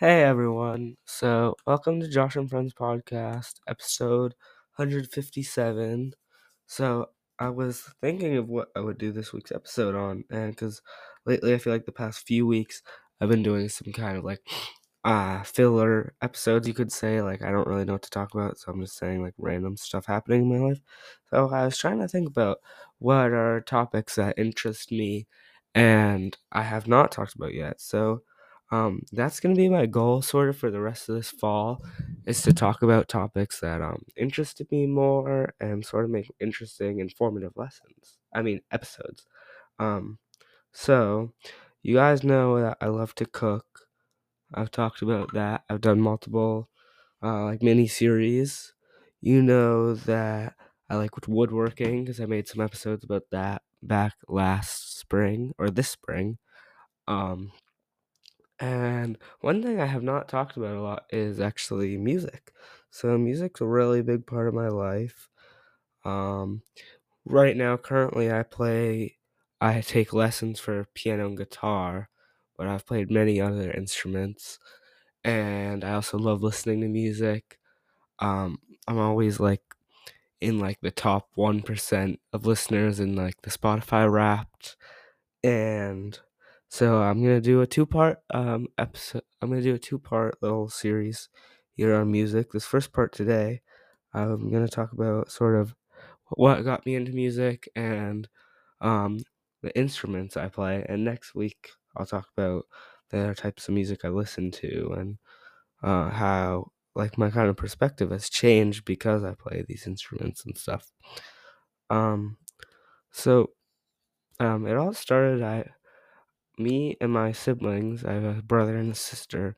Hey everyone. So, welcome to Josh and Friends podcast, episode 157. So, I was thinking of what I would do this week's episode on, and because lately I feel like the past few weeks I've been doing some kind of like uh filler episodes, you could say. Like, I don't really know what to talk about, so I'm just saying like random stuff happening in my life. So, I was trying to think about what are topics that interest me and I have not talked about yet. So, um, that's gonna be my goal sort of for the rest of this fall is to talk about topics that um interested me more and sort of make interesting, informative lessons. I mean episodes. Um, so you guys know that I love to cook. I've talked about that. I've done multiple uh, like mini series. You know that I like woodworking because I made some episodes about that back last spring or this spring. Um, and one thing I have not talked about a lot is actually music. So music's a really big part of my life. Um, right now, currently, I play. I take lessons for piano and guitar, but I've played many other instruments, and I also love listening to music. Um, I'm always like in like the top one percent of listeners in like the Spotify Wrapped, and so I'm gonna do a two part um episode. I'm gonna do a two part little series here on music. This first part today, I'm gonna talk about sort of what got me into music and um the instruments I play. And next week I'll talk about the other types of music I listen to and uh, how like my kind of perspective has changed because I play these instruments and stuff. Um, so um, it all started. I me and my siblings, I have a brother and a sister,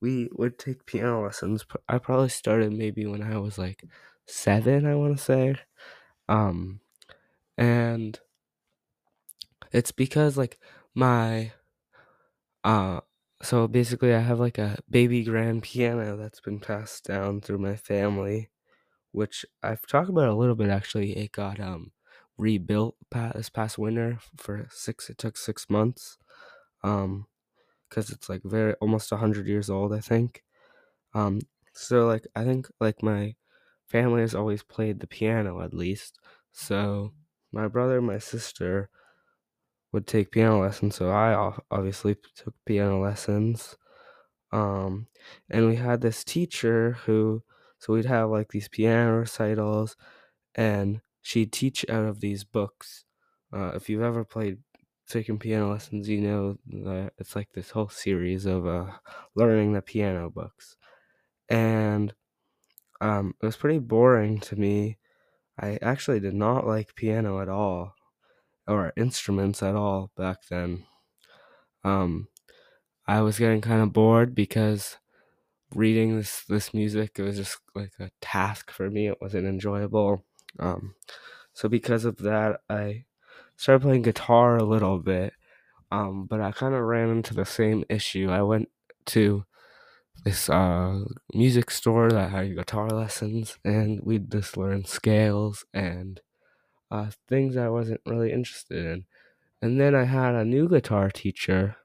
we would take piano lessons. I probably started maybe when I was like seven, I want to say. Um, and it's because like my, uh, so basically I have like a baby grand piano that's been passed down through my family, which I've talked about a little bit actually. It got, um, rebuilt this past winter for six, it took six months. Um, because it's like very almost 100 years old i think. Um so like i think like my family has always played the piano at least. So my brother my sister would take piano lessons so i obviously took piano lessons. Um and we had this teacher who so we'd have like these piano recitals and she'd teach out of these books. Uh, if you've ever played taking piano lessons, you know that it's like this whole series of uh, learning the piano books. And um, it was pretty boring to me. I actually did not like piano at all, or instruments at all back then. Um, I was getting kind of bored because reading this this music it was just like a task for me. It wasn't enjoyable. Um, so because of that, I started playing guitar a little bit um, but I kind of ran into the same issue. I went to this uh, music store that had guitar lessons, and we'd just learn scales and uh, things I wasn't really interested in. And then I had a new guitar teacher,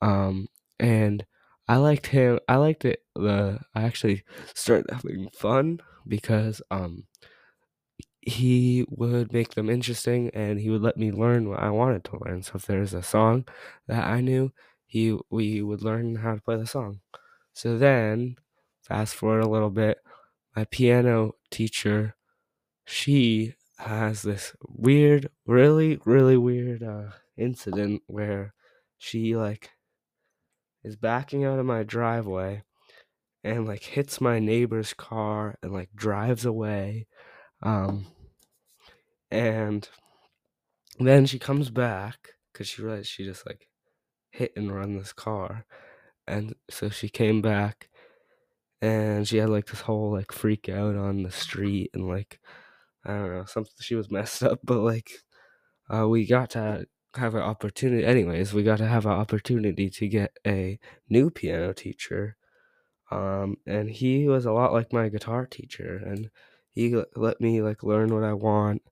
um, and I liked him. I liked it. The I actually started having fun because um, he would make them interesting and he would let me learn what I wanted to learn. So if there's a song that I knew, he we would learn how to play the song. So then, fast forward a little bit, my piano teacher, she has this weird, really, really weird uh, incident where she like is backing out of my driveway and like hits my neighbor's car and like drives away. Um, and then she comes back because she realized she just like hit and run this car. And so she came back and she had like this whole like freak out on the street and like I don't know, something she was messed up, but like uh, we got to have an opportunity anyways, we got to have an opportunity to get a new piano teacher. Um and he was a lot like my guitar teacher and he let me like learn what I want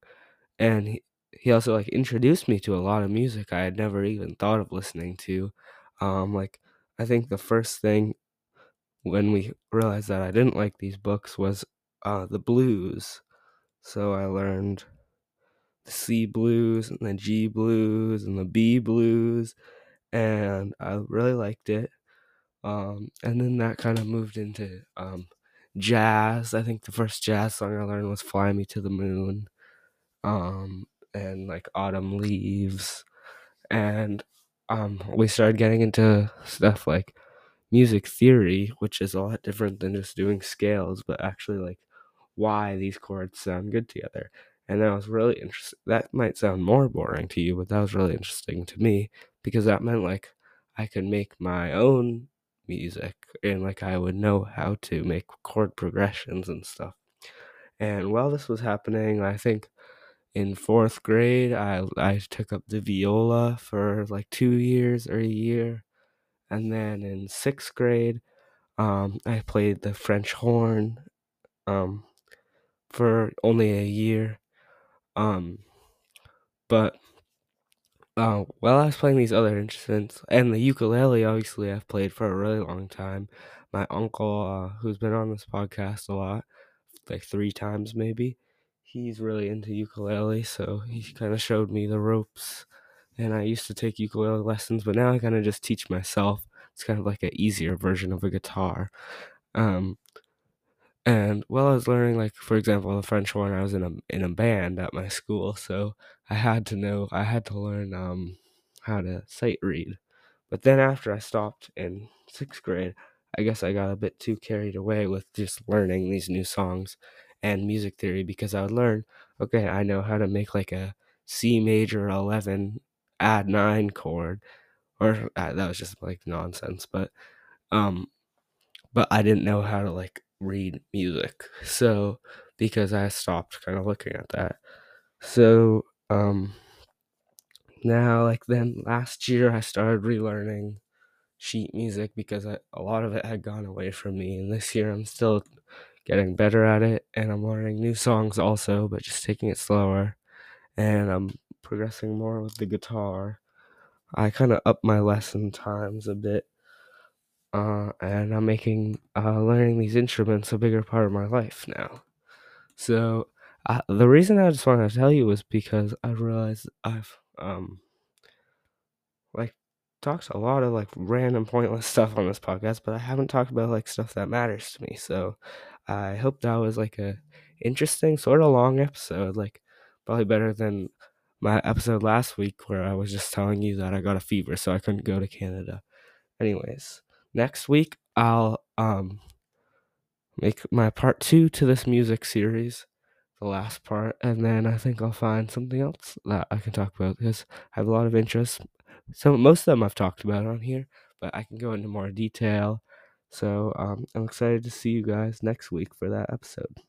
and he, he also like introduced me to a lot of music I had never even thought of listening to. Um, like I think the first thing when we realized that I didn't like these books was uh, the blues. So I learned the C blues and the G blues and the B blues, and I really liked it. Um, and then that kind of moved into um, jazz. I think the first jazz song I learned was "Fly Me to the Moon," um, and like "Autumn Leaves," and um, we started getting into stuff like music theory, which is a lot different than just doing scales, but actually like why these chords sound good together. And that was really interesting. That might sound more boring to you, but that was really interesting to me because that meant like I could make my own music and like I would know how to make chord progressions and stuff. And while this was happening, I think in fourth grade, I I took up the viola for like two years or a year, and then in sixth grade, um, I played the French horn, um, for only a year, um, but uh, while I was playing these other instruments and the ukulele, obviously I've played for a really long time. My uncle, uh, who's been on this podcast a lot, like three times maybe, he's really into ukulele, so he kind of showed me the ropes. And I used to take ukulele lessons, but now I kind of just teach myself. It's kind of like an easier version of a guitar. Um, and while I was learning, like for example, the French horn, I was in a in a band at my school, so I had to know, I had to learn um, how to sight read. But then after I stopped in sixth grade, I guess I got a bit too carried away with just learning these new songs and music theory because I would learn, okay, I know how to make like a C major 11 add 9 chord, or uh, that was just like nonsense, but um, but I didn't know how to like read music. So because I stopped kind of looking at that. So um now like then last year I started relearning sheet music because I, a lot of it had gone away from me and this year I'm still getting better at it and I'm learning new songs also but just taking it slower and I'm progressing more with the guitar. I kind of up my lesson times a bit uh, and I'm making uh, learning these instruments a bigger part of my life now. So uh, the reason I just wanted to tell you was because I realized I've um like talked a lot of like random pointless stuff on this podcast, but I haven't talked about like stuff that matters to me. So I hope that was like a interesting sort of long episode, like probably better than my episode last week where I was just telling you that I got a fever so I couldn't go to Canada. Anyways, next week I'll um make my part 2 to this music series the last part, and then I think I'll find something else that I can talk about because I have a lot of interest. So most of them I've talked about on here, but I can go into more detail. So um, I'm excited to see you guys next week for that episode.